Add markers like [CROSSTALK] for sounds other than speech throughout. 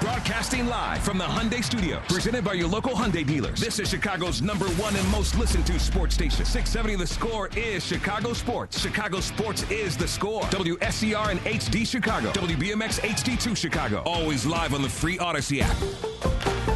Broadcasting live from the Hyundai Studio, presented by your local Hyundai dealers. This is Chicago's number one and most listened to sports station. 670 The Score is Chicago Sports. Chicago Sports is The Score. WSCR and HD Chicago. WBMX HD2 Chicago. Always live on the free Audacy app.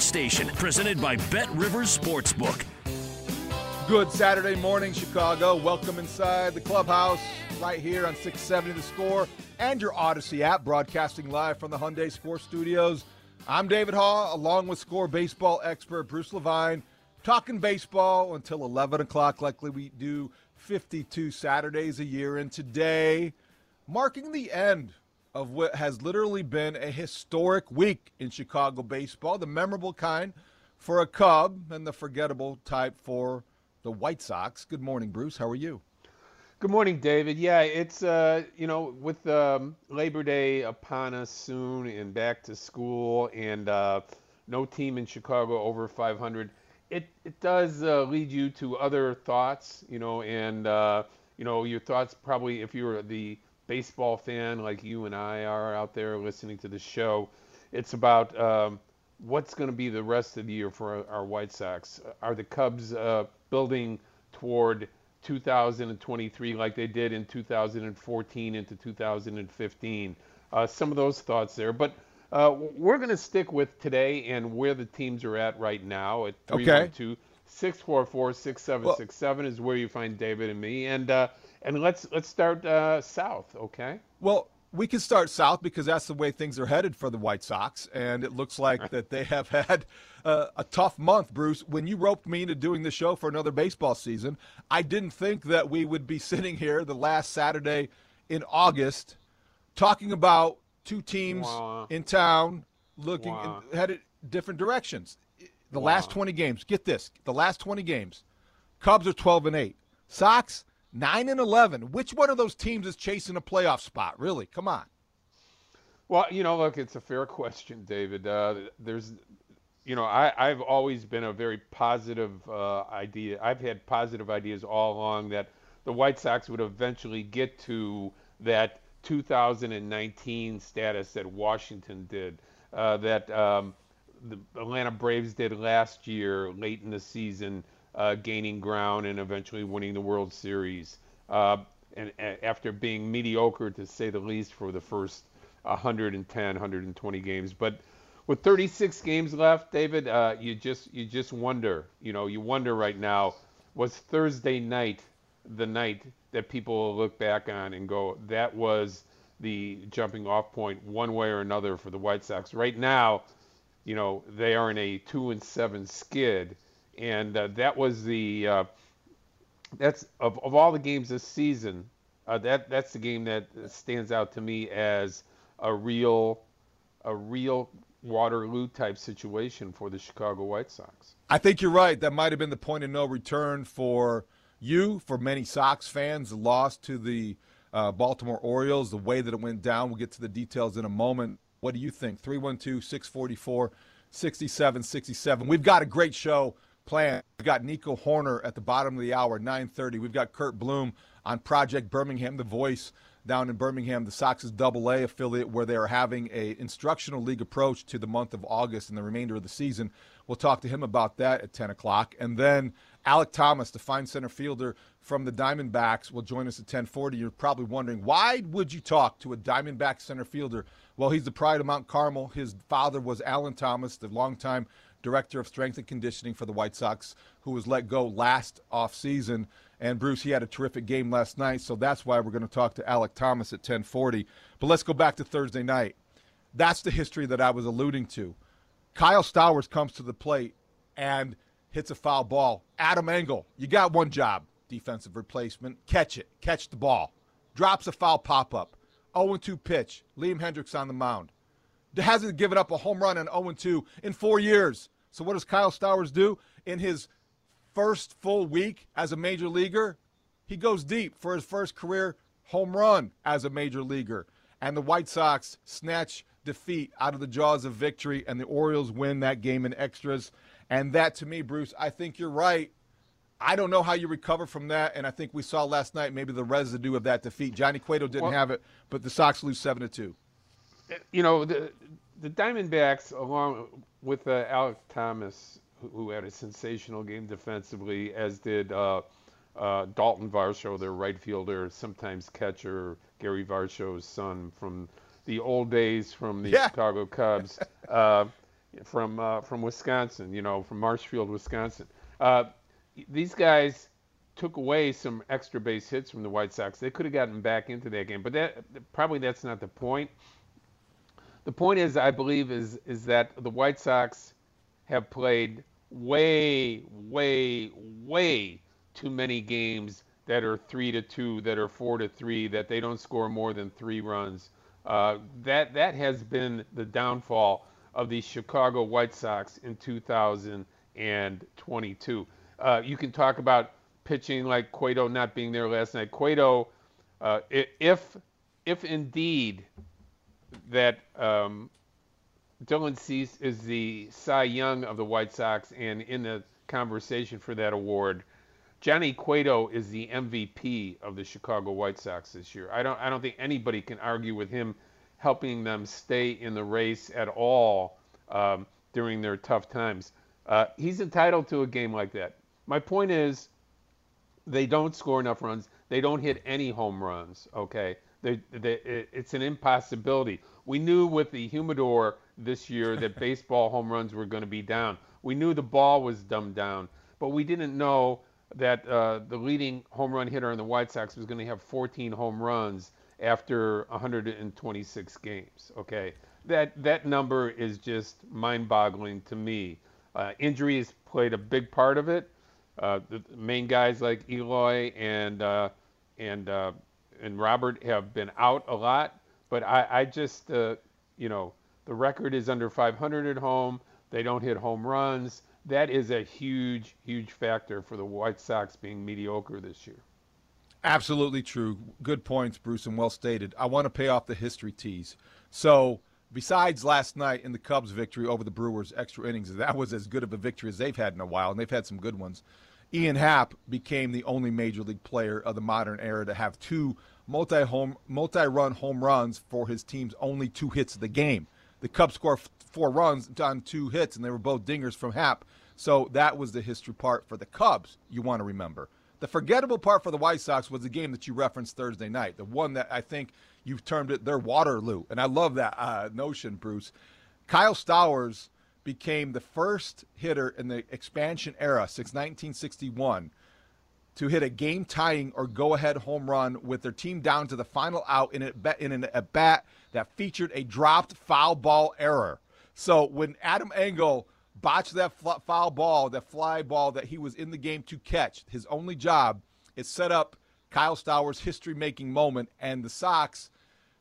station presented by Bet Rivers Sportsbook. Good Saturday morning, Chicago. Welcome inside the clubhouse right here on 670 The Score and your Audacy app, broadcasting live from the Hyundai Score Studios. I'm David Haugh, along with Score baseball expert Bruce Levine, talking baseball until 11 o'clock, likely we do 52 Saturdays a year. And today, marking the end of what has literally been a historic week in Chicago baseball, the memorable kind for a Cub and the forgettable type for the White Sox. Good morning, Bruce. How are you? Good morning, David. Yeah, it's uh, you know, with um, Labor Day upon us soon, and back to school, and uh, no team in Chicago over 500. It it does uh, lead you to other thoughts, you know, and uh, you know your thoughts probably if you're the baseball fan like you and I are out there listening to the show, it's about um, what's going to be the rest of the year for our, our White Sox. Are the Cubs uh, building toward 2023 like they did in 2014 into 2015? Uh, some of those thoughts there, but. Uh, we're going to stick with today and where the teams are at right now at 312 644 6767 is where you find David and me. And uh, and let's let's start uh, south, okay? Well, we can start south because that's the way things are headed for the White Sox, and it looks like [LAUGHS] that they have had uh, a tough month. Bruce, when you roped me into doing the show for another baseball season, I didn't think that we would be [LAUGHS] sitting here the last Saturday in August talking about two teams Wah. in town looking Wah. headed different directions. The Wah. last 20 games, get this, the last 20 games, Cubs are 12 and 8. Sox 9 and 11. Which one of those teams is chasing a playoff spot? Really? Come on. Well, you know, look, it's a fair [LAUGHS] question, David. Uh, there's, you know, I, I've always been a very positive uh, idea. I've had positive ideas all along that the White Sox would eventually get to that 2019 status that Washington did, uh, that um, the Atlanta Braves did last year, late in the season, uh, gaining ground and eventually winning the World Series. Uh, and, and after being mediocre, to say the least, for the first 110, 120 games, but with 36 games left, David, uh, you just you just wonder. You know, you wonder right now. Was Thursday night the night that people will look back on and go, that was the jumping off point one way or another for the White Sox? Right now, you know, they are in a two and seven skid, and uh, that was the uh, that's of, of all the games this season, uh, that that's the game that stands out to me as a real a real Waterloo type situation for the Chicago White Sox. I think you're right. That might have been the point of no return for you, for many Sox fans. The loss to the uh, Baltimore Orioles, the way that it went down. We'll get to the details in a moment. What do you think? 312 644 6767. We've got a great show planned. We've got Nico Hoerner at the bottom of the hour, 930. We've got Curt Bloom on Project Birmingham, the voice down in Birmingham, the Sox's double A affiliate, where they are having a instructional league approach to the month of August and the remainder of the season. We'll talk to him about that at 10 o'clock. And then Alek Thomas, the fine center fielder from the Diamondbacks, will join us at 1040. You're probably wondering, why would you talk to a Diamondback center fielder? Well, he's the pride of Mount Carmel. His father was Allen Thomas, the longtime director of strength and conditioning for the White Sox, who was let go last offseason. And Bruce, he had a terrific game last night, so that's why we're going to talk to Alek Thomas at 1040. But let's go back to Thursday night. That's the history that I was alluding to. Kyle Stowers comes to the plate and hits a foul ball. Adam Engel, you got one job, defensive replacement. Catch it. Catch the ball. Drops a foul pop up. 0 2 pitch. Liam Hendriks on the mound. Hasn't given up a home run in 0 2 in four years. So, what does Kyle Stowers do? In his first full week as a major leaguer, he goes deep for his first career home run as a major leaguer. And the White Sox snatch defeat out of the jaws of victory, and the Orioles win that game in extras. And that, to me, Bruce, I think you're right. I don't know how you recover from that, and I think we saw last night maybe the residue of that defeat. Johnny Cueto didn't well, have it, but the Sox lose seven to two. You know the the Diamondbacks, along with uh, Alek Thomas, who had a sensational game defensively, as did uh, uh, Dalton Varsho, their right fielder, sometimes catcher, Gary Varsho's son from the old days from the yeah. Chicago Cubs, uh, from uh, from Wisconsin, you know, from Marshfield, Wisconsin. Uh, these guys took away some extra base hits from the White Sox. They could have gotten back into that game, but that probably that's not the point. The point is, I believe, is is that the White Sox have played way, way, way too many games that are three to two, that are four to three, that they don't score more than three runs. Uh, that that has been the downfall of the Chicago White Sox in 2022. Uh, you can talk about pitching like Cueto not being there last night. Cueto, uh, if if indeed that um, Dylan Cease is the Cy Young of the White Sox and in the conversation for that award. Johnny Cueto is the MVP of the Chicago White Sox this year. I don't I don't think anybody can argue with him helping them stay in the race at all um, during their tough times. Uh, he's entitled to a game like that. My point is, they don't score enough runs. They don't hit any home runs. Okay, they, they, it's an impossibility. We knew with the humidor this year that [LAUGHS] baseball home runs were going to be down. We knew the ball was dumbed down, but we didn't know that uh, the leading home run hitter in the White Sox was going to have 14 home runs after 126 games. Okay, that that number is just mind-boggling to me. Uh, injuries played a big part of it. Uh, the main guys like Eloy and uh, and uh, and Robert have been out a lot, but I, I just uh, you know the record is under 500 at home. They don't hit home runs. That is a huge, huge factor for the White Sox being mediocre this year. Absolutely true. Good points, Bruce, and well stated. I want to pay off the history tease. So, besides last night in the Cubs' victory over the Brewers, extra innings, that was as good of a victory as they've had in a while, and they've had some good ones. Ian Happ became the only major league player of the modern era to have two multi-home, multi-run home runs for his team's only two hits of the game. The Cubs scored four runs on two hits, and they were both dingers from Happ. So that was the history part for the Cubs. You want to remember. The forgettable part for the White Sox was the game that you referenced Thursday night, the one that I think you've termed it their Waterloo, and I love that uh, notion, Bruce. Kyle Stowers became the first hitter in the expansion era since 1961 to hit a game tying or go ahead home run with their team down to the final out in, a, in an at bat that featured a dropped foul ball error. So when Adam Engel botched that foul ball, that fly ball that he was in the game to catch, his only job, it set up Kyle Stowers' history making moment, and the Sox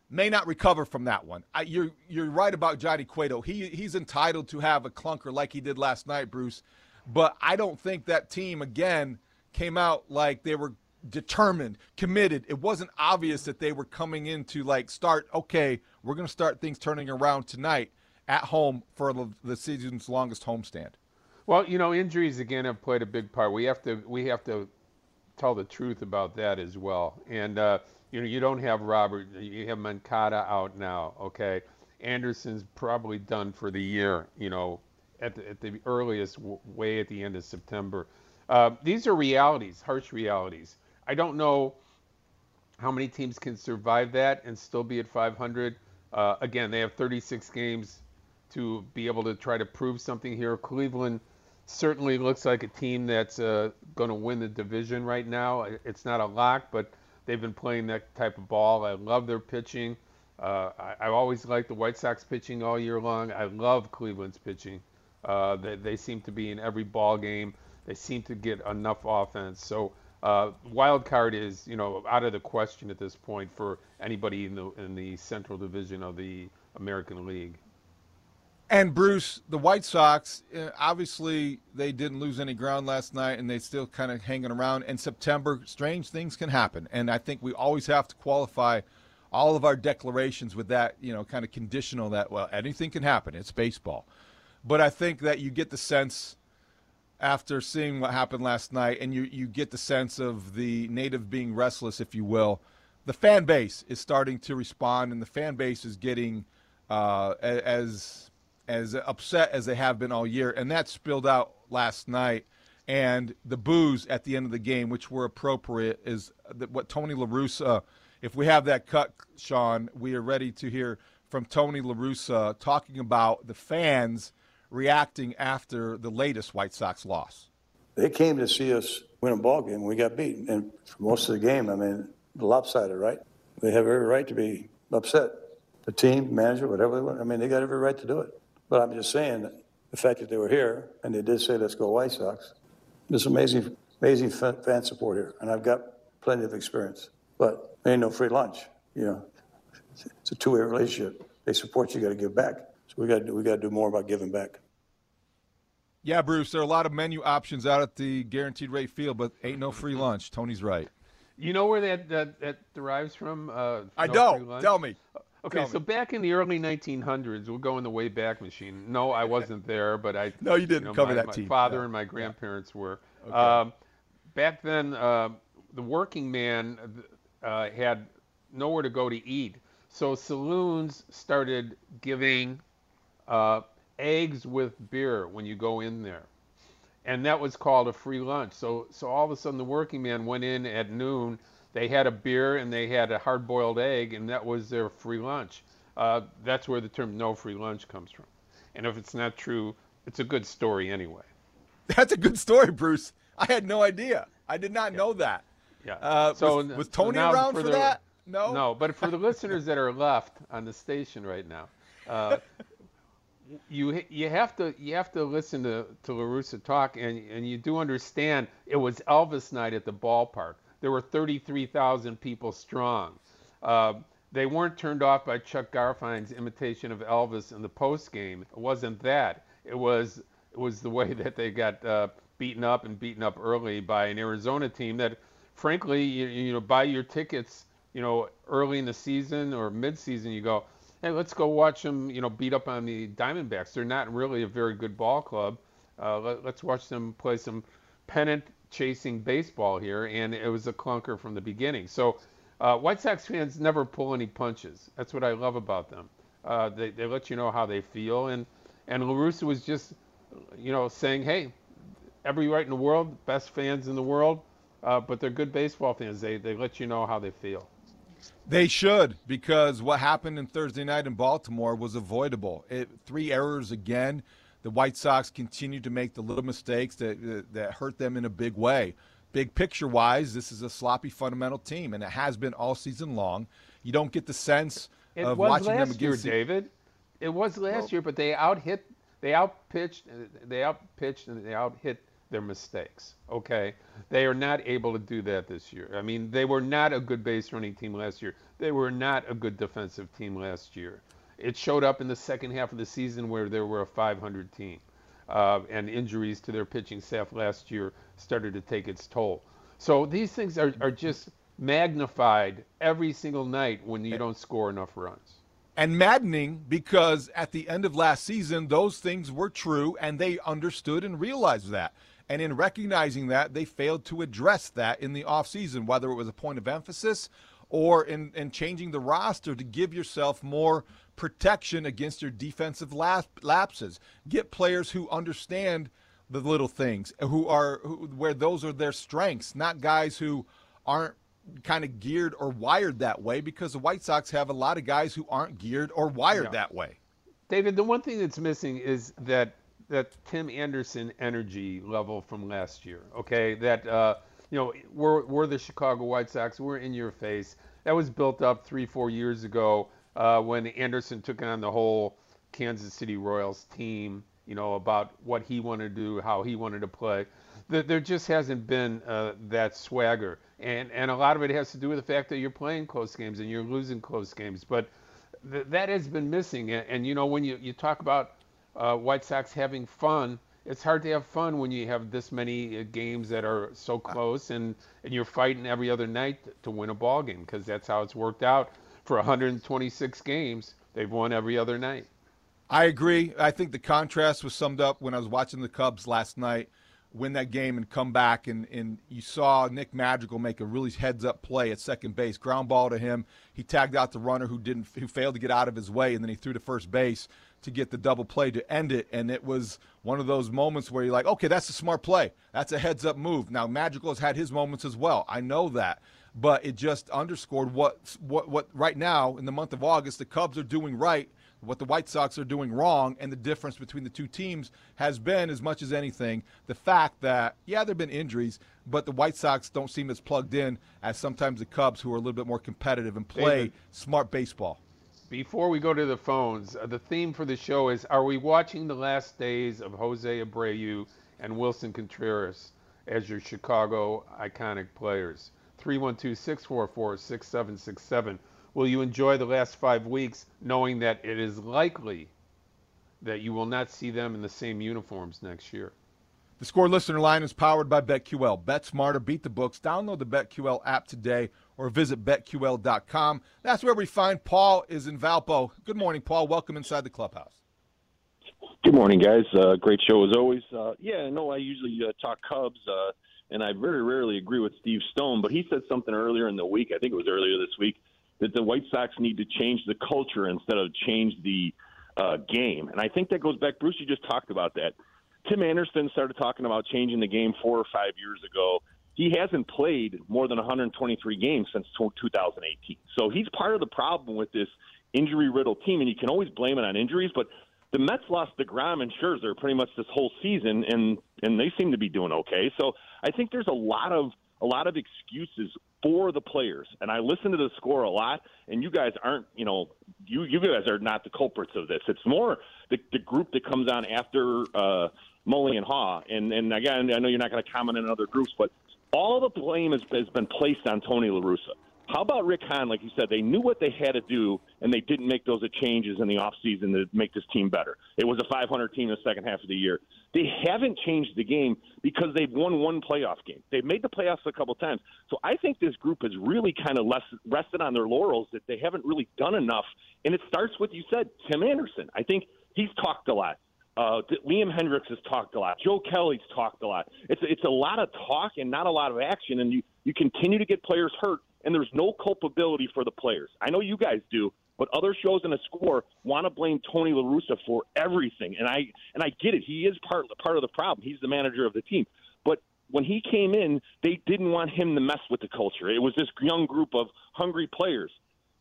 may not recover from that one. I, you're you're right about Johnny Cueto. He he's entitled to have a clunker like he did last night, Bruce. But I don't think that team again came out like they were determined, committed. It wasn't obvious that they were coming in to like start. Okay, we're going to start things turning around tonight at home for the season's longest homestand. Well, you know, injuries again have played a big part. We have to we have to tell the truth about that as well. And uh, you know, you don't have Robert. You have Moncada out now. Okay, Anderson's probably done for the year. You know, at the, at the earliest, way at the end of September. Uh, these are realities, harsh realities. I don't know how many teams can survive that and still be at 500. Uh, again, they have 36 games to be able to try to prove something here. Cleveland certainly looks like a team that's uh, going to win the division right now. It's not a lock, but they've been playing that type of ball. I love their pitching. Uh, I, I always liked the White Sox pitching all year long. I love Cleveland's pitching. Uh, they, they seem to be in every ball game. They seem to get enough offense. So uh, wild card is you know out of the question at this point for anybody in the in the Central Division of the American League. And Bruce, the White Sox, uh, obviously they didn't lose any ground last night, and they still kind of hanging around. In September, strange things can happen, and I think we always have to qualify all of our declarations with that, you know, kind of conditional that well, anything can happen. It's baseball, but I think that you get the sense after seeing what happened last night, and you, you get the sense of the native being restless, if you will. The fan base is starting to respond, and the fan base is getting uh, as as upset as they have been all year, and that spilled out last night. And the boos at the end of the game, which were appropriate, is what Tony La Russa. If we have that cut, Sean, we are ready to hear from Tony La Russa talking about the fans reacting after the latest White Sox loss? They came to see us win a ball game. We got beaten, and for most of the game, I mean, lopsided, right? They have every right to be upset. The team, manager, whatever they want. I mean, they got every right to do it. But I'm just saying the fact that they were here and they did say, "Let's go White Sox." There's amazing, amazing fan support here, and I've got plenty of experience. But ain't no free lunch. You know, it's a two-way relationship. They support you, got to give back. So we got we got to do more about giving back. Yeah, Bruce, there are a lot of menu options out at the guaranteed rate field, but ain't no free lunch. Tony's right. You know where that that, that derives from? Uh, I no don't. Tell me. Okay, so back in the early 1900s, we'll go in the way back machine. No, I wasn't there, but I. no, you didn't you know, cover my, that my team. father yeah. and my grandparents yeah. were. Okay. Um, back then, uh, the working man uh, had nowhere to go to eat, so saloons started giving uh, eggs with beer when you go in there. And that was called a free lunch. So, so all of a sudden, the working man went in at noon. They had a beer and they had a hard boiled egg, and that was their free lunch. Uh, that's where the term no free lunch comes from. And if it's not true, it's a good story anyway. That's a good story, Bruce. I had no idea. I did not yeah. know that. Yeah. Uh, so was, was Tony so around for, for the, that? No. No, but for the listeners that are left on the station right now, uh, [LAUGHS] you you have to you have to listen to to La Russa talk, and and you do understand it was Elvis night at the ballpark. There were 33,000 people strong. Uh, they weren't turned off by Chuck Garfien's imitation of Elvis in the post game. It wasn't that. It was it was the way [LAUGHS] that they got uh, beaten up and beaten up early by an Arizona team that, frankly, you, you know, buy your tickets, you know, early in the season or mid-season, you go, hey, let's go watch them, you know, beat up on the Diamondbacks. They're not really a very good ball club. Uh, let, us watch them play some pennant chasing baseball here, and it was a clunker from the beginning. So uh, White Sox fans never pull any punches. That's what I love about them. Uh, they, they let you know how they feel, and and La Russa was just, you know, saying, hey, every right in the world, best fans in the world, uh, but they're good baseball fans. They they let you know how they feel. They should, because what happened in Thursday night in Baltimore was avoidable. It, three errors again. The White Sox continued to make the little mistakes that, that hurt them in a big way. Big picture wise, this is a sloppy fundamental team, and it has been all season long. You don't get the sense it of was watching last them year, against David. It was last well, year, but they out hit, they out pitched, they out pitched, and they out hit their mistakes. Okay, they are not able to do that this year. I mean, they were not a good base running team last year. They were not a good defensive team last year. It showed up in the second half of the season where there were a 500 team, uh, and injuries to their pitching staff last year started to take its toll. So these things are, are just magnified every single night when you don't score enough runs. And maddening because at the end of last season, those things were true and they understood and realized that. And in recognizing that, they failed to address that in the offseason, whether it was a point of emphasis or in, in changing the roster to give yourself more protection against your defensive lapses. Get players who understand the little things, who are who, where those are their strengths, not guys who aren't kind of geared or wired that way because the White Sox have a lot of guys who aren't geared or wired yeah. that way. David, the one thing that's missing is that that Tim Anderson energy level from last year. Okay, that uh, you know we're we're the Chicago White Sox. We're in your face. That was built up three four years ago uh, when Anderson took on the whole Kansas City Royals team. You know about what he wanted to do, how he wanted to play. There just hasn't been uh, that swagger and and a lot of it has to do with the fact that you're playing close games and you're losing close games. But th- that has been missing. And, and, you know, when you you talk about uh, White Sox having fun, it's hard to have fun when you have this many uh, games that are so close and and you're fighting every other night to win a ball game because that's how it's worked out for 126 games. They've won every other night. I agree. I think the contrast was summed up when I was watching the Cubs last night win that game and come back. And, and you saw Nick Madrigal make a really heads up play at second base, ground ball to him. He tagged out the runner who didn't who failed to get out of his way, and then he threw to first base to get the double play to end it. And it was one of those moments where you're like, okay, that's a smart play. That's a heads up move. Now Madrigal has had his moments as well. I know that. But it just underscored what what what right now in the month of August the Cubs are doing right what the White Sox are doing wrong and the difference between the two teams has been, as much as anything, the fact that, yeah, there have been injuries, but the White Sox don't seem as plugged in as sometimes the Cubs, who are a little bit more competitive and play David, smart baseball. Before we go to the phones, uh, the theme for the show is Are we watching the last days of Jose Abreu and Willson Contreras as your Chicago iconic players? 312 644 6767. Will you enjoy the last five weeks knowing that it is likely that you will not see them in the same uniforms next year? The score listener line is powered by BetQL. Bet smarter, beat the books. Download the BetQL app today or visit betql.com. That's where we find Paul is in Valpo. Good morning, Paul. Welcome inside the clubhouse. Good morning, guys. Uh, great show as always. Uh, yeah, no, I usually uh, talk Cubs, uh, and I very rarely agree with Steve Stone, but he said something earlier in the week. I think it was earlier this week that the White Sox need to change the culture instead of change the uh, game. And I think that goes back. Bruce, you just talked about that. Tim Anderson started talking about changing the game four or five years ago. He hasn't played more than 123 games since 2018. So he's part of the problem with this injury riddled team. And you can always blame it on injuries, but the Mets lost DeGrom and Scherzer pretty much this whole season, and and they seem to be doing okay. So I think there's a lot of a lot of excuses for the players. And I listen to the score a lot, and you guys aren't, you know, you you guys are not the culprits of this. It's more the the group that comes on after uh, Mully and Haugh. And and again, I know you're not going to comment on other groups, but all the blame has, has been placed on Tony La Russa. How about Rick Hahn? Like you said, they knew what they had to do, and they didn't make those changes in the offseason to make this team better. It was a 500 team in the second half of the year. They haven't changed the game because they've won one playoff game. They've made the playoffs a couple times. So I think this group has really kind of less, rested on their laurels that they haven't really done enough. And it starts with, you said, Tim Anderson. I think he's talked a lot. Uh, Liam Hendriks has talked a lot. Joe Kelly's talked a lot. It's it's a lot of talk and not a lot of action, and you you continue to get players hurt and there's no culpability for the players. I know you guys do, but other shows in the score want to blame Tony La Russa for everything, and I and I get it. He is part part of the problem. He's the manager of the team, but when he came in, they didn't want him to mess with the culture. It was this young group of hungry players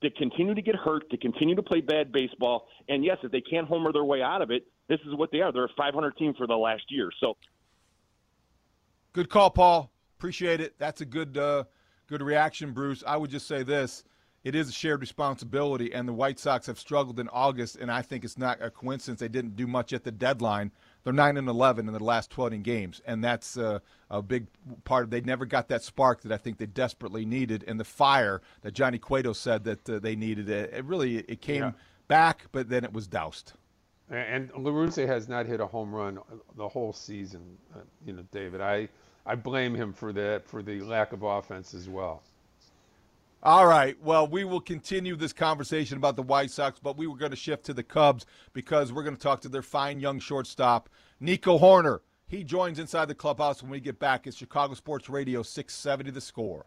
that continue to get hurt, to continue to play bad baseball, and yes, if they can't homer their way out of it, this is what they are. They're a 500 team for the last year. So, good call, Paul. Appreciate it. That's a good. Uh Good reaction, Bruce. I would just say this. It is a shared responsibility, and the White Sox have struggled in August, and I think it's not a coincidence they didn't do much at the deadline. They're nine and eleven in the last twelve games, and that's uh, a big part. of They never got that spark that I think they desperately needed, and the fire that Johnny Cueto said that uh, they needed. It, it really it came yeah. back, but then it was doused. And La Russa has not hit a home run the whole season. Uh, you know, David, I I blame him for that for the lack of offense as well. All right. Well, we will continue this conversation about the White Sox, but we were going to shift to the Cubs because we're going to talk to their fine young shortstop, Nico Hoerner. He joins inside the clubhouse when we get back. It's Chicago Sports Radio 670 The Score.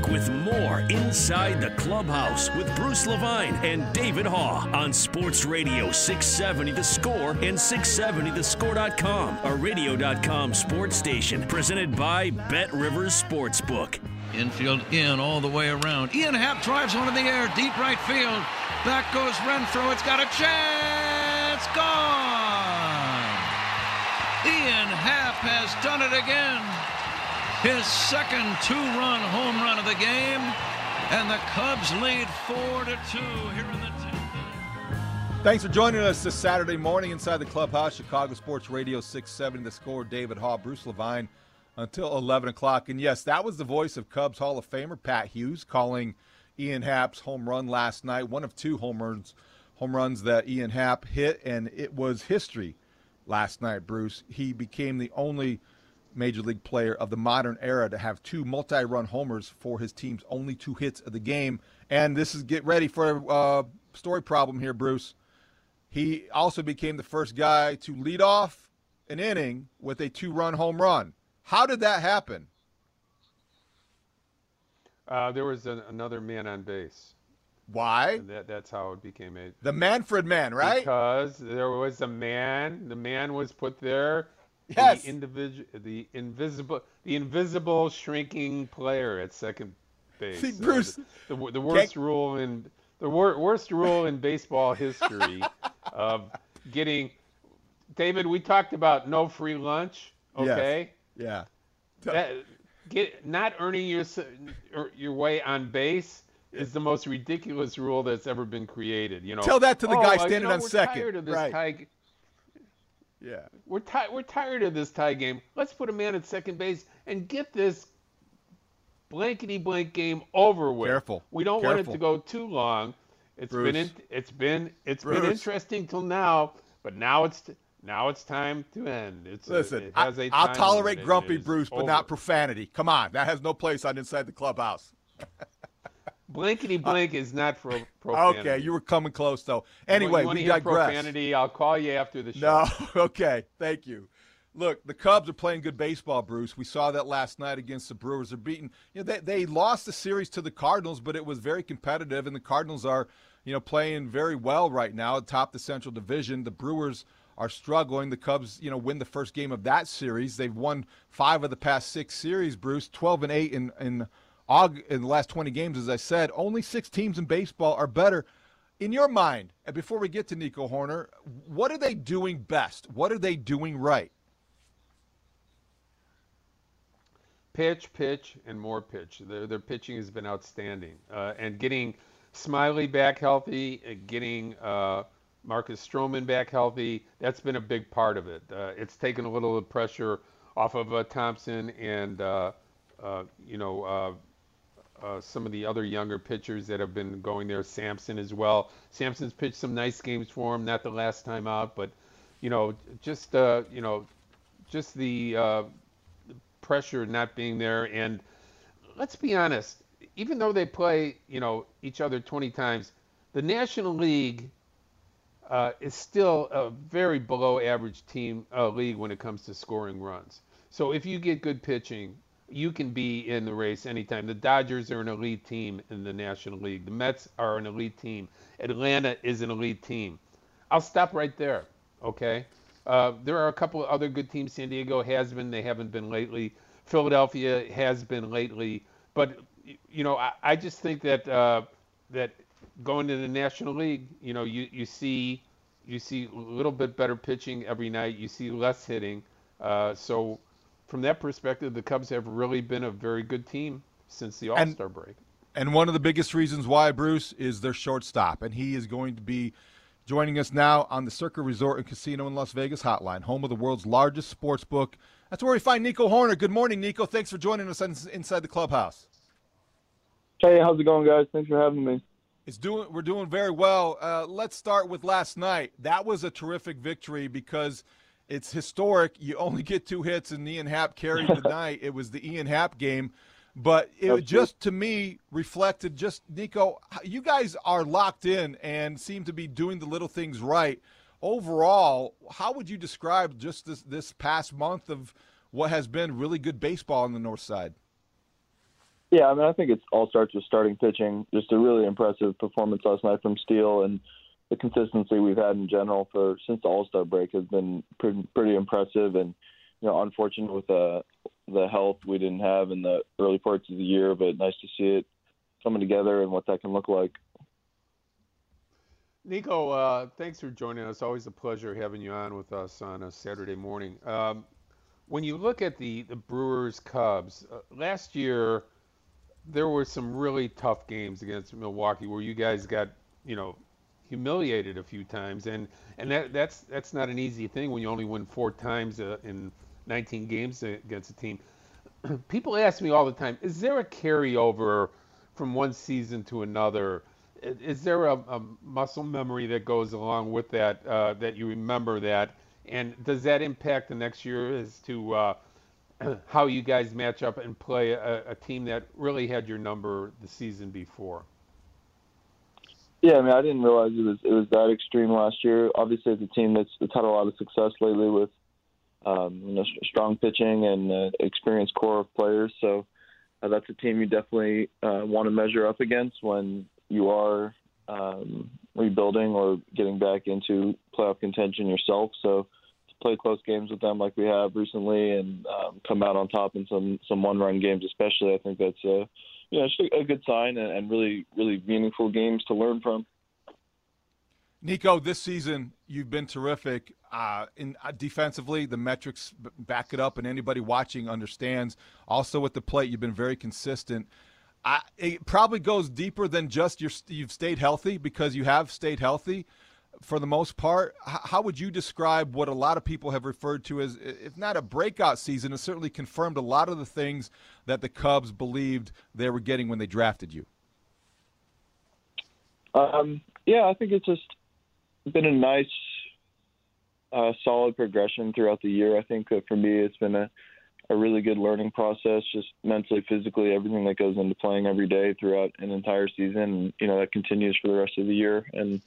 Back with more Inside the Clubhouse with Bruce Levine and David Haugh on Sports Radio 670 The Score and 670thescore.com, a radio.com sports station presented by Bet Rivers Sportsbook. Infield in all the way around. Ian Happ drives one in the air, deep right field. Back goes Renfroe. It's got a chance. Gone. Ian Happ has done it again. His second two-run home run of the game, and the Cubs lead four to two here in the tenth. Thanks for joining us this Saturday morning inside the clubhouse, Chicago Sports Radio 670. The score, David Haugh, Bruce Levine, until 11 o'clock. And yes, that was the voice of Cubs Hall of Famer Pat Hughes calling Ian Happ's home run last night, one of two home runs, home runs that Ian Happ hit, and it was history last night. Bruce, he became the only major league player of the modern era to have two multi-run homers for his team's only two hits of the game. And this is get ready for a uh, story problem here, Bruce. He also became the first guy to lead off an inning with a two-run home run. How did that happen? Uh, there was an, another man on base. Why? That, that's how it became a. The Manfred man, right? Because there was a man. The man was put there. Yes. The individual, the invisible, the invisible shrinking player at second base. See, Bruce, uh, the, the, the, worst can't... rule in the wor- worst rule in baseball history [LAUGHS] of getting. David, we talked about no free lunch. Okay. Yes. Yeah. That, get not earning your your way on base is the most ridiculous rule that's ever been created. You know. Tell that to the oh, guy uh, standing you know, on second. Tired of this right. tie. Yeah. We're tired. We're tired of this tie game. Let's put a man at second base and get this blankety blank game over with. Careful. We don't Careful. want it to go too long. It's Bruce. been in, it's been it's Bruce. been interesting till now, but now it's now it's time to end. It's a- Listen, it I, has a I'll tolerate. It grumpy Bruce, but over. not profanity. Come on, that has no place on inside the clubhouse. [LAUGHS] blankety uh, blank is not for profanity. Okay, you were coming close though. Anyway, we digress. profanity? I'll call you after the show. No, [LAUGHS] okay, thank you. Look, the Cubs are playing good baseball, Bruce. We saw that last night against the Brewers. They're beating. You know, they they lost the series to the Cardinals, but it was very competitive, and the Cardinals are, you know, playing very well right now atop the Central Division. The Brewers are struggling. The Cubs, you know, win the first game of that series. They've won five of the past six series, Bruce. Twelve and eight in in In the last twenty games, as I said. Only six teams in baseball are better. In your mind, and before we get to Nico Hoerner, what are they doing best? What are they doing right? pitch, pitch, and more pitch. Their, their pitching has been outstanding. Uh, and getting Smyly back healthy, uh, getting uh, Marcus Stroman back healthy, that's been a big part of it. Uh, it's taken a little of pressure off of uh, Thompson and, uh, you know, uh, some of the other younger pitchers that have been going there, Sampson as well. Sampson's pitched some nice games for him, not the last time out, but, you know, just, uh, you know, just the uh, pressure not being there. And let's be honest, even though they play, you know, each other 20 times, the National League uh, is still a very below average team uh, league when it comes to scoring runs. So if you get good pitching, you can be in the race anytime. The Dodgers are an elite team in the National League. The Mets are an elite team. Atlanta is an elite team. I'll stop right there. Okay. Uh, there are a couple of other good teams. San Diego has been. They haven't been lately. Philadelphia has been lately. But you know, I, I just think that uh, that going to the National League, you know, you, you see you see a little bit better pitching every night. You see less hitting. Uh, so from that perspective, the Cubs have really been a very good team since the All Star break. And one of the biggest reasons why, Bruce, is their shortstop, and he is going to be joining us now on the Circa Resort and Casino in Las Vegas hotline, home of the world's largest sports book. That's where we find Nico Hoerner. Good morning, Nico. Thanks for joining us inside the clubhouse. Hey, how's it going, guys? Thanks for having me. It's doing. We're doing very well. Uh, let's start with last night. That was a terrific victory because it's historic. You only get two hits, and Ian Happ carried the [LAUGHS] night. It was the Ian Happ game, but it That's just to me reflected just Nico. You guys are locked in and seem to be doing the little things right. Overall, how would you describe just this this past month of what has been really good baseball on the North Side? Yeah, I mean, I think it all starts with starting pitching. Just a really impressive performance last night from Steele, and the consistency we've had in general for since the All Star break has been pretty, pretty impressive. And you know, unfortunate with the the health we didn't have in the early parts of the year, but nice to see it coming together and what that can look like. Nico, uh, thanks for joining us. Always a pleasure having you on with us on a Saturday morning. Um, when you look at the the Brewers Cubs uh, last year there were some really tough games against Milwaukee where you guys got, you know, humiliated a few times, and and that that's that's not an easy thing when you only win four times uh, in 19 games against a team. [CLEARS THROAT] People ask me all the time, is there a carryover from one season to another? Is there a, a muscle memory that goes along with that uh, that you remember that, and does that impact the next year as to uh, [CLEARS THROAT] how you guys match up and play a, a, team that really had your number the season before. Yeah, I mean, I didn't realize it was it was that extreme last year. Obviously, it's a team that's, that's had a lot of success lately with um, you know strong pitching and uh, experienced core of players. So uh, that's a team you definitely uh, want to measure up against when you are um, rebuilding or getting back into playoff contention yourself. So play close games with them like we have recently and um, come out on top in some some one run games especially I think that's a you know it's a good sign and, really really meaningful games to learn from. Nico, this season you've been terrific. Uh, in uh, defensively, the metrics back it up, and anybody watching understands. Also at the plate, you've been very consistent. I, it probably goes deeper than just your, you've stayed healthy because you have stayed healthy for the most part. How would you describe what a lot of people have referred to as, if not a breakout season, it certainly confirmed a lot of the things that the Cubs believed they were getting when they drafted you? Um, yeah, I think it's just been a nice, uh, solid progression throughout the year. I think that for me, it's been a, a really good learning process, just mentally, physically, everything that goes into playing every day throughout an entire season. And, you know, that continues for the rest of the year. And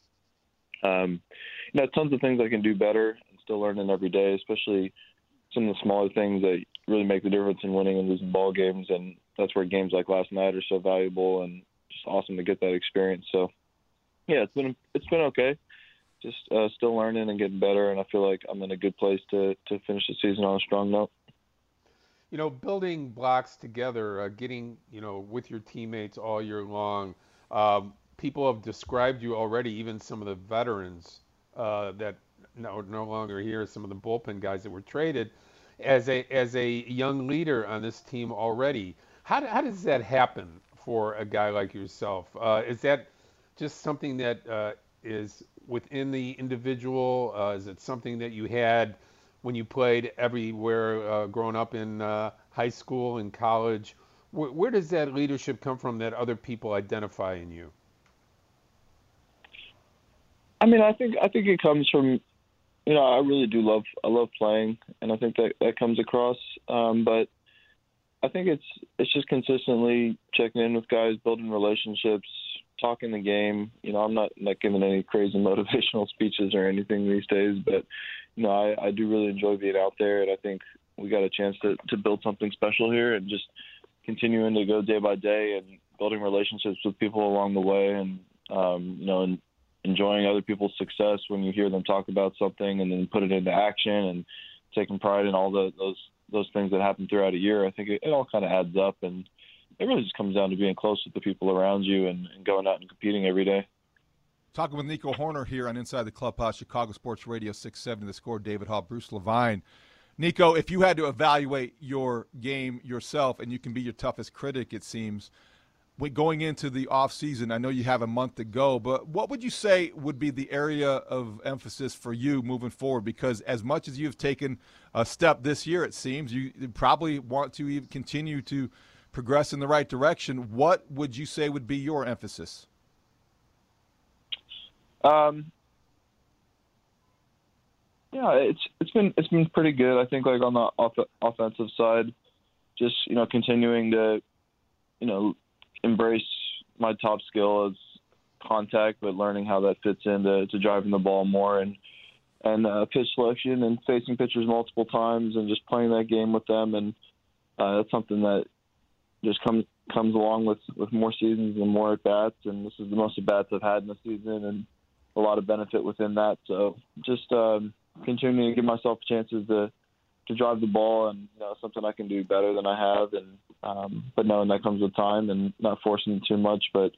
um, you know, tons of things I can do better and still learning every day, especially some of the smaller things that really make the difference in winning and losing ball games. And that's where games like last night are so valuable and just awesome to get that experience. So, yeah, it's been it's been okay. Just uh, still learning and getting better, and I feel like I'm in a good place to to finish the season on a strong note. You know, building blocks together, uh, getting you know with your teammates all year long. Um, people have described you already, even some of the veterans uh, that no, no longer here, some of the bullpen guys that were traded, as a as a young leader on this team already. How, how does that happen for a guy like yourself? Uh, is that just something that uh, is within the individual? Uh, is it something that you had when you played everywhere uh, growing up in uh, high school and college? Where, where does that leadership come from that other people identify in you? I mean, I think I think it comes from, you know, I really do love I love playing, and I think that that comes across. Um, but I think it's it's just consistently checking in with guys, building relationships, talking the game. You know, I'm not not giving any crazy [LAUGHS] motivational speeches or anything these days, but you know, I, I do really enjoy being out there, and I think we got a chance to to build something special here, and just continuing to go day by day and building relationships with people along the way, and um, you know, and enjoying other people's success when you hear them talk about something and then put it into action and taking pride in all the, those those things that happen throughout a year. I think it, it all kind of adds up, and it really just comes down to being close with the people around you and, and going out and competing every day. Talking with Nico Hoerner here on Inside the Clubhouse, Chicago Sports Radio 670, the score, David Haugh, Bruce Levine. Nico, if you had to evaluate your game yourself, and you can be your toughest critic, it seems, going into the off season, I know you have a month to go, but what would you say would be the area of emphasis for you moving forward? Because as much as you've taken a step this year, it seems you probably want to continue to progress in the right direction. What would you say would be your emphasis? Um, yeah, it's it's been it's been pretty good. I think like on the off- offensive side, just you know continuing to you know embrace my top skill as contact, but learning how that fits into to driving the ball more and and uh, pitch selection and facing pitchers multiple times and just playing that game with them and uh, that's something that just comes comes along with with more seasons and more at bats and this is the most at bats I've had in the season and a lot of benefit within that. So just um, continuing to give myself chances to to drive the ball and you know something I can do better than I have and um, but knowing that comes with time and not forcing it too much. But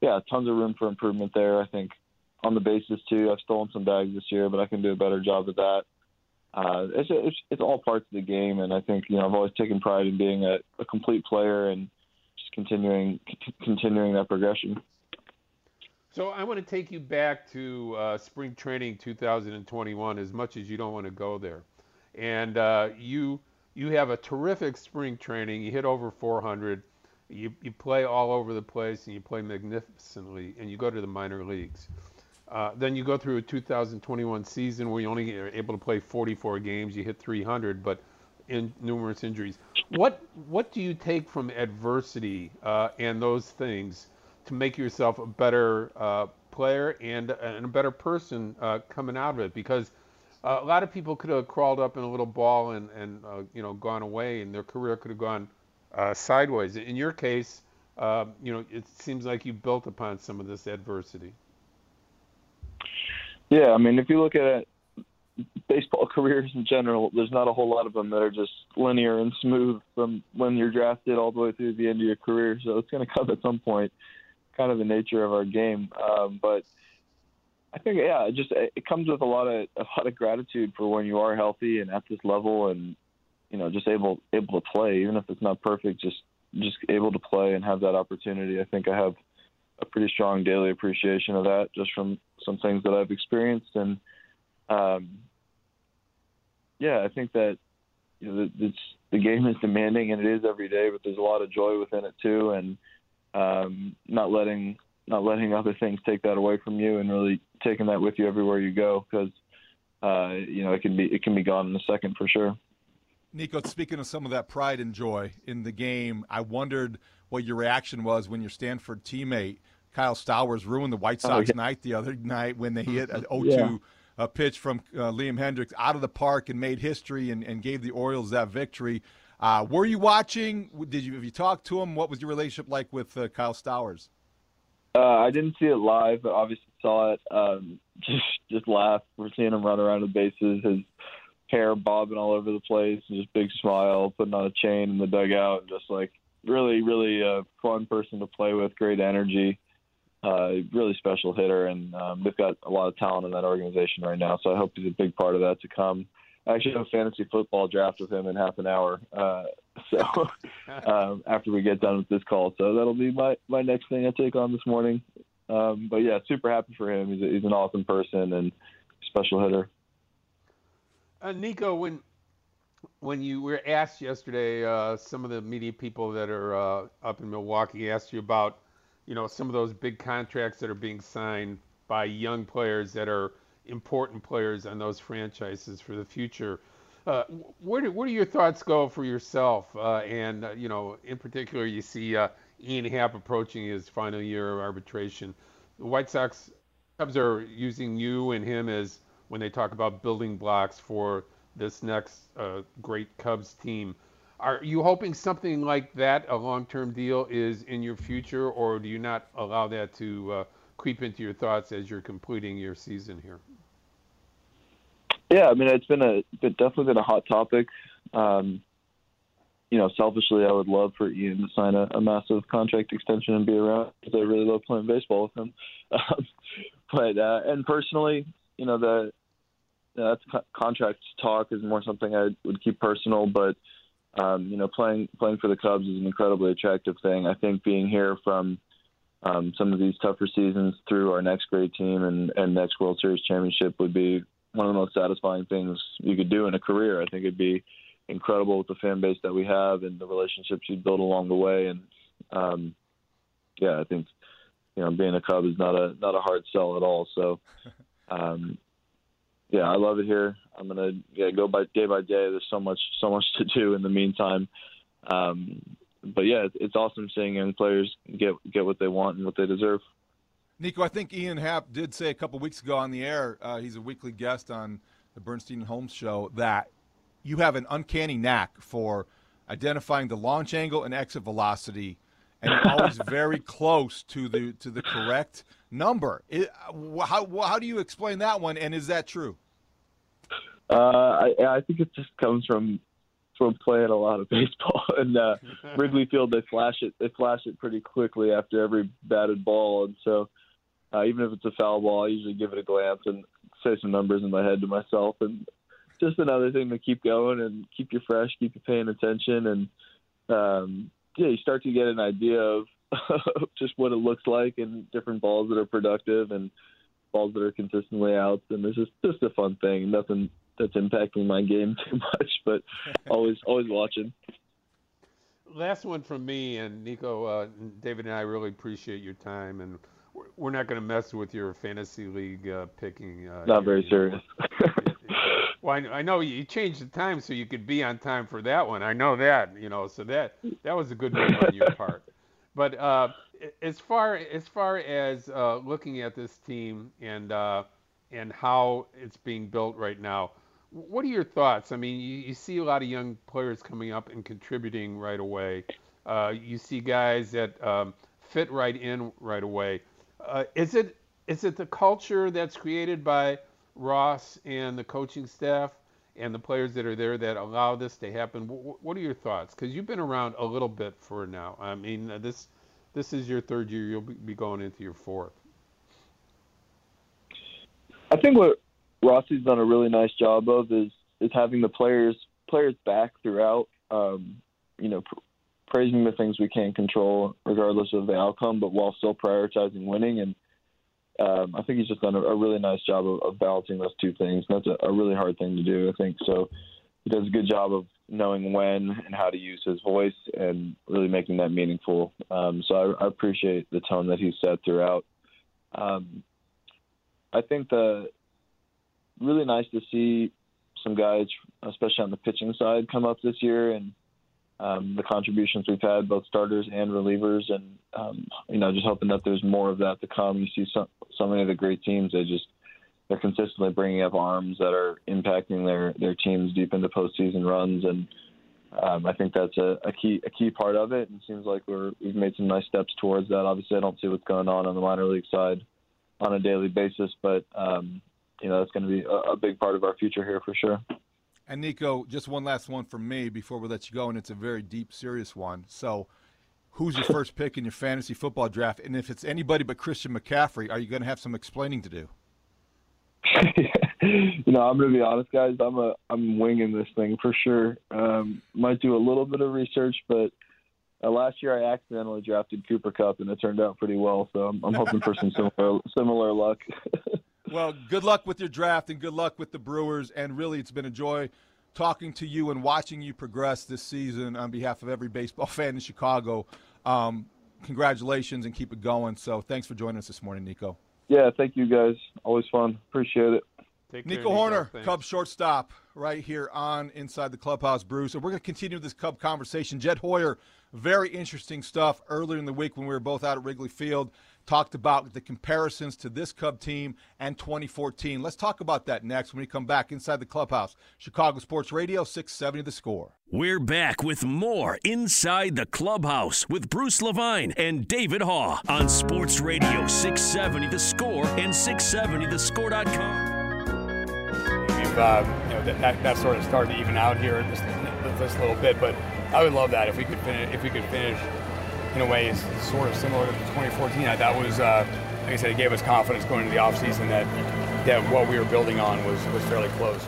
yeah, tons of room for improvement there. I think on the bases too. I've stolen some bags this year, but I can do a better job of that. Uh, it's, it's it's all parts of the game, and I think you know I've always taken pride in being a, a complete player and just continuing c- continuing that progression. So I want to take you back to uh, spring training 2021, as much as you don't want to go there. And uh, you you have a terrific spring training. You hit over 400. You you play all over the place, and you play magnificently. And you go to the minor leagues. Uh, then you go through a 2021 season where you only are able to play 44 games. You hit 300, but in numerous injuries. What what do you take from adversity uh, and those things to make yourself a better uh, player and, and, a better person uh, coming out of it because uh, a lot of people could have crawled up in a little ball and, and uh, you know gone away and their career could have gone uh, sideways. In your case, um, you know it seems like you built upon some of this adversity. Yeah, I mean, if you look at baseball [LAUGHS] careers in general, there's not a whole lot of them that are just linear and smooth from when you're drafted all the way through the end of your career. So it's going to come at some point kind of the nature of our game. Um, but I think yeah, it just it comes with a lot of a lot of gratitude for when you are healthy and at this level, and you know just able able to play, even if it's not perfect, just just able to play and have that opportunity. I think I have a pretty strong daily appreciation of that just from some things that I've experienced, and um, yeah, I think that you know it's the game is demanding and it is every day, but there's a lot of joy within it too, and um, not letting not letting other things take that away from you, and really taking that with you everywhere you go, because uh, you know it can be it can be gone in a second for sure. Nico, speaking of some of that pride and joy in the game, I wondered what your reaction was when your Stanford teammate Kyle Stowers ruined the White oh, Sox oh, yeah. night the other night when they hit an [LAUGHS] 0-2 yeah. uh, pitch from uh, Liam Hendriks out of the park and made history and, and gave the Orioles that victory. Uh, were you watching? Did you have you talked to him? What was your relationship like with uh, Kyle Stowers? Uh, I didn't see it live, but obviously saw it. Um, [LAUGHS] just just laugh. We're seeing him run around the bases, his hair bobbing all over the place, and just big smile, putting on a chain in the dugout, and just like really, really a fun person to play with. Great energy. Uh, really special hitter, and um, they've got a lot of talent in that organization right now. So I hope he's a big part of that to come. I actually have a fantasy football draft with him in half an hour. Uh, [LAUGHS] so [LAUGHS] um, after we get done with this call, so that'll be my my next thing I take on this morning. Um, but yeah, super happy for him. He's a, he's an awesome person and special hitter. Uh, Nico, when when you were asked yesterday, uh, some of the media people that are uh, up in Milwaukee asked you about, you know, some of those big contracts that are being signed by young players that are important players on those franchises for the future. Uh, where do where do your thoughts go for yourself? Uh, and uh, you know, in particular, you see uh, Ian Happ approaching his final year of arbitration. The White Sox Cubs are using you and him as when they talk about building blocks for this next uh, great Cubs team. Are you hoping something like that, a long-term deal, is in your future, or do you not allow that to uh, creep into your thoughts as you're completing your season here? Yeah, I mean it's been a been definitely been a hot topic. Um, you know, selfishly, I would love for Ian to sign a, a massive contract extension and be around because I really love playing baseball with him. [LAUGHS] Um, but uh, and personally, you know, the that's co- contract talk is more something I would keep personal. But um, you know, playing playing for the Cubs is an incredibly attractive thing. I think being here from um, some of these tougher seasons through our next great team and, and next World Series championship would be one of the most satisfying things you could do in a career. I think it'd be incredible with the fan base that we have and the relationships you build along the way. And um, yeah, I think you know being a Cub is not a not a hard sell at all. So [LAUGHS] um, yeah, I love it here. I'm gonna yeah, go by day by day. There's so much so much to do in the meantime. Um, but yeah, it's, it's awesome seeing young players get get what they want and what they deserve. Nico, I think Ian Happ did say a couple weeks ago on the air, uh, he's a weekly guest on the Bernstein and Holmes show, that you have an uncanny knack for identifying the launch angle and exit velocity, and always [LAUGHS] very close to the to the correct number. It, how how do you explain that one? And is that true? Uh, I, I think it just comes from from playing a lot of [LAUGHS] baseball. and uh, [LAUGHS] Wrigley Field, they flash it. They flash it pretty quickly after every batted ball, and so uh, even if it's a foul ball, I usually give it a glance and say some numbers in my head to myself, and just another thing to keep going and keep you fresh, keep you paying attention, and um, yeah, you start to get an idea of [LAUGHS] just what it looks like and different balls that are productive and balls that are consistently outs, and it's just just a fun thing. Nothing that's impacting my game [LAUGHS] too much, but always always watching. Last one from me and Nico, uh, David and I really appreciate your time, and we're not going to mess with your fantasy league uh, picking. Uh, not very serious. well, I, I, know you changed the time so you could be on time for that one. I know that, you know, so that that was a good move on your part. [LAUGHS] But uh, as far as far as uh, looking at this team and uh, and how it's being built right now, what are your thoughts? I mean, you, you, see a lot of young players coming up and contributing right away. Uh, you see guys that um, fit right in right away. Uh, is it is it the culture that's created by Ross and the coaching staff and the players that are there that allow this to happen? W- what are your thoughts? Because you've been around a little bit for now. I mean, uh, this this is your third year. You'll be going into your fourth. I think what Rossi's done a really nice job of is is having the players players back throughout. Um, you know, praising the things we can't control, regardless of the outcome, but while still prioritizing winning. And um, I think he's just done a, a really nice job of, of, balancing those two things. And that's a, a, really hard thing to do, I think. So he does a good job of knowing when and how to use his voice and really making that meaningful. Um, so I, I, appreciate the tone that he set throughout. Um, I think the really nice to see some guys, especially on the pitching side, come up this year and um, the contributions we've had, both starters and relievers, and um, you know, just hoping that there's more of that to come. You see so, so many of the great teams; they just they're consistently bringing up arms that are impacting their their teams deep into postseason runs, and um, I think that's a, a key a key part of it. And it seems like we're we've made some nice steps towards that. Obviously, I don't see what's going on on the minor league side on a daily basis, but um, you know, that's going to be a, a big part of our future here for sure. And Nico, just one last one from me before we let you go, and it's a very deep, serious one. So, who's your first pick in your fantasy football draft? And if it's anybody but Christian McCaffrey, are you going to have some explaining to do? [LAUGHS] you know, I'm going to be honest, guys. I'm a I'm winging this thing for sure. Um, might do a little bit of research, but uh, last year I accidentally drafted Cooper Kupp, and it turned out pretty well. So I'm, I'm hoping for some [LAUGHS] similar similar luck. [LAUGHS] well, good luck with your draft, and good luck with the Brewers. And really, it's been a joy talking to you and watching you progress this season on behalf of every baseball [LAUGHS] fan in Chicago. Um, congratulations and keep it going. So thanks for joining us this morning, Nico. Yeah, thank you guys. Always fun. Appreciate it. Take Nico care, Hoerner, Cubs shortstop. right here on Inside the Clubhouse, Bruce. And we're going to continue this Cub conversation. Jed Hoyer, very interesting stuff earlier in the week when we were both out at Wrigley Field. Talked about the comparisons to this Cub team and 2014. Let's talk about that next when we come back inside the clubhouse. Chicago Sports Radio, 670 The Score. We're back with more Inside the Clubhouse with Bruce Levine and David Haugh on Sports Radio 670 The Score and 670thescore.com. We've, uh, you know, that, that, that sort of started to even out here just, just a little bit, but I would love that if we could finish, if we could finish in a way is sort of similar to 2014. I That was, uh, like I said, it gave us confidence going into the offseason that that what we were building on was was fairly close.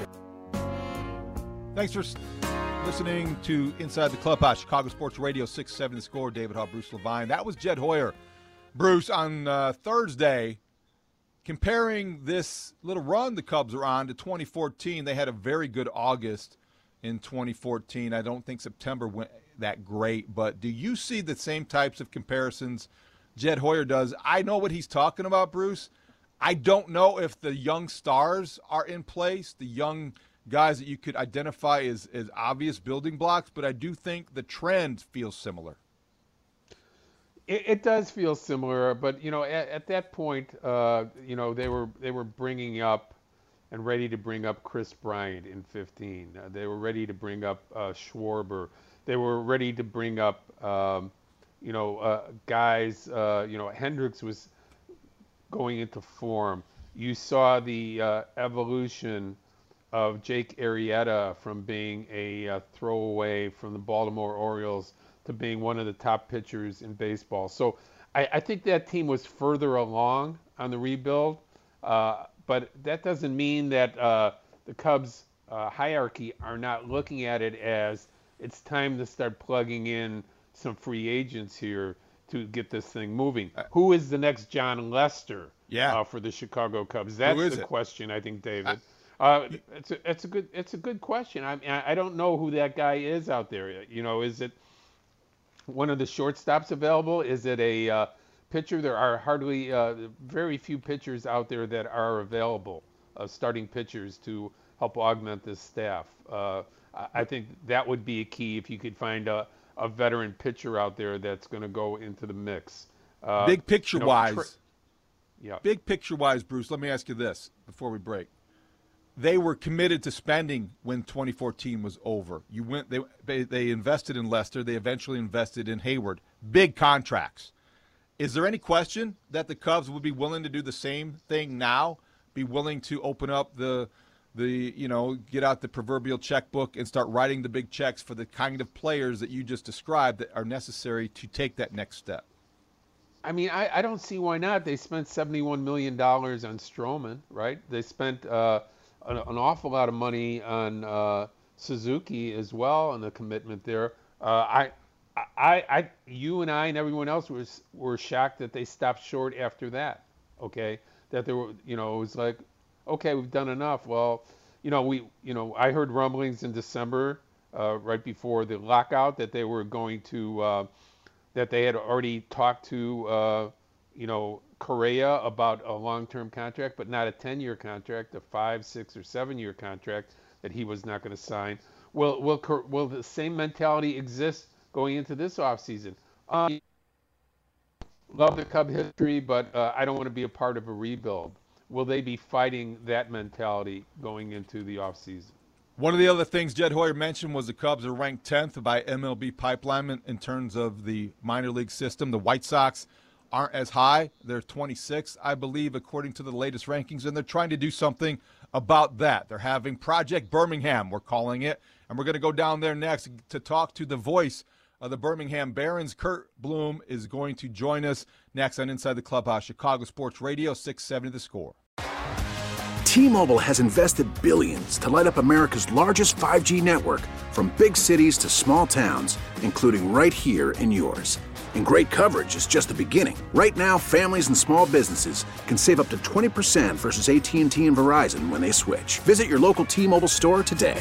Thanks for listening to Inside the Clubhouse, Chicago Sports Radio 670 Score. David Haugh, Bruce Levine. That was Jed Hoyer. Bruce, on uh, Thursday, comparing this little run the Cubs are on to 2014, they had a very good August in 2014. I don't think September went that great, but do you see the same types of comparisons Jed Hoyer does? I know what he's talking about, Bruce. I don't know if the young stars are in place, the young guys that you could identify as, as obvious building blocks, but I do think the trend feels similar. It, it does feel similar, but you know, at, at that point, uh, you know, they were they were bringing up and ready to bring up Kris Bryant in 15. Uh, they were ready to bring up uh, Schwarber they were ready to bring up, um, you know, uh, guys. Uh, you know, Hendricks was going into form. You saw the uh, evolution of Jake Arrieta from being a uh, throwaway from the Baltimore Orioles to being one of the top pitchers in baseball. So I, I think that team was further along on the rebuild, uh, but that doesn't mean that uh, the Cubs hierarchy are not looking at it as it's time to start plugging in some free agents here to get this thing moving. Uh, Who is the next Jon Lester yeah. Uh, for the Chicago Cubs? That's the it? question, I think, David. Uh, it's a it's a good it's a good question. I mean, I don't know who that guy is out there. You know, is it one of the shortstops available? Is it a uh, pitcher? There are hardly uh, very few pitchers out there that are available, uh, starting pitchers to help augment this staff. I think that would be a key if you could find a, a veteran pitcher out there that's going to go into the mix. Uh, big picture you know, wise, yeah. Big picture wise, Bruce. Let me ask you this before we break. They were committed to spending when 2014 was over. You went. They they, they invested in Lester. They eventually invested in Heyward. Big contracts. Is there any question that the Cubs would be willing to do the same thing now? Be willing to open up the the you know get out the proverbial checkbook and start writing the big checks for the kind of players that you just described that are necessary to take that next step. I mean, I, I don't see why not. They spent seventy-one million dollars on Stroman, right? They spent uh, an, an, awful lot of money on uh, Suzuki as well, and the commitment there. Uh, I, I, I, you and I and everyone else was were shocked that they stopped short after that. Okay, that there were, you know, it was like, okay, we've done enough. Well, you know, we, you know, I heard rumblings in December, uh, right before the lockout, that they were going to, uh, that they had already talked to, uh, you know, Correa about a long-term contract, but not a 10-year contract, a five, six, or seven-year contract that he was not going to sign. Will, will, will the same mentality exist going into this offseason? Um, love the Cub history, but uh, I don't want to be a part of a rebuild will they be fighting that mentality going into the offseason? One of the other things Jed Hoyer mentioned was the Cubs are ranked 10th by MLB Pipeline in terms of the minor league system. The White Sox aren't as high. They're 26, I believe, according to the latest rankings, and they're trying to do something about that. They're having Project Birmingham, we're calling it, and we're going to go down there next to talk to the voice of the Birmingham Barons. Curt Bloom is going to join us next on Inside the Clubhouse, Chicago Sports Radio, 670 The Score. T-Mobile has invested billions to light up America's largest 5G network from big cities to small towns, including right here in yours. And great coverage is just the beginning. Right now, families and small businesses can save up to 20% versus AT&T and Verizon when they switch. Visit your local T-Mobile store today.